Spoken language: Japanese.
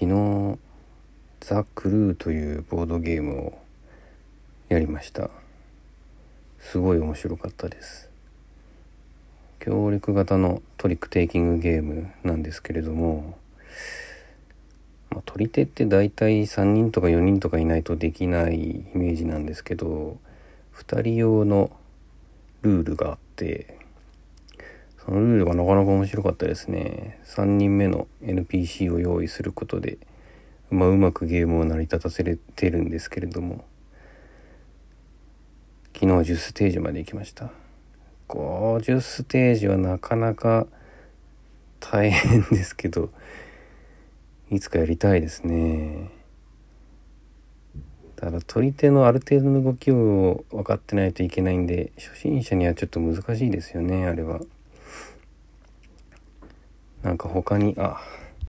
昨日ザ・クルーというボードゲームをやりました。すごい面白かったです。協力型のトリックテイキングゲームなんですけれども、まあ、取り手って大体3人とか4人とかいないとできないイメージなんですけど2人用のルールがあってそのルールがなかなか面白かったですね。3人目の NPC を用意することで、まあ、うまくゲームを成り立たせれてるんですけれども昨日10ステージまで行きました。50ステージはなかなか大変ですけどいつかやりたいですね。ただ取り手のある程度の動きを分かってないといけないんで初心者にはちょっと難しいですよねあれは。なんか他にあ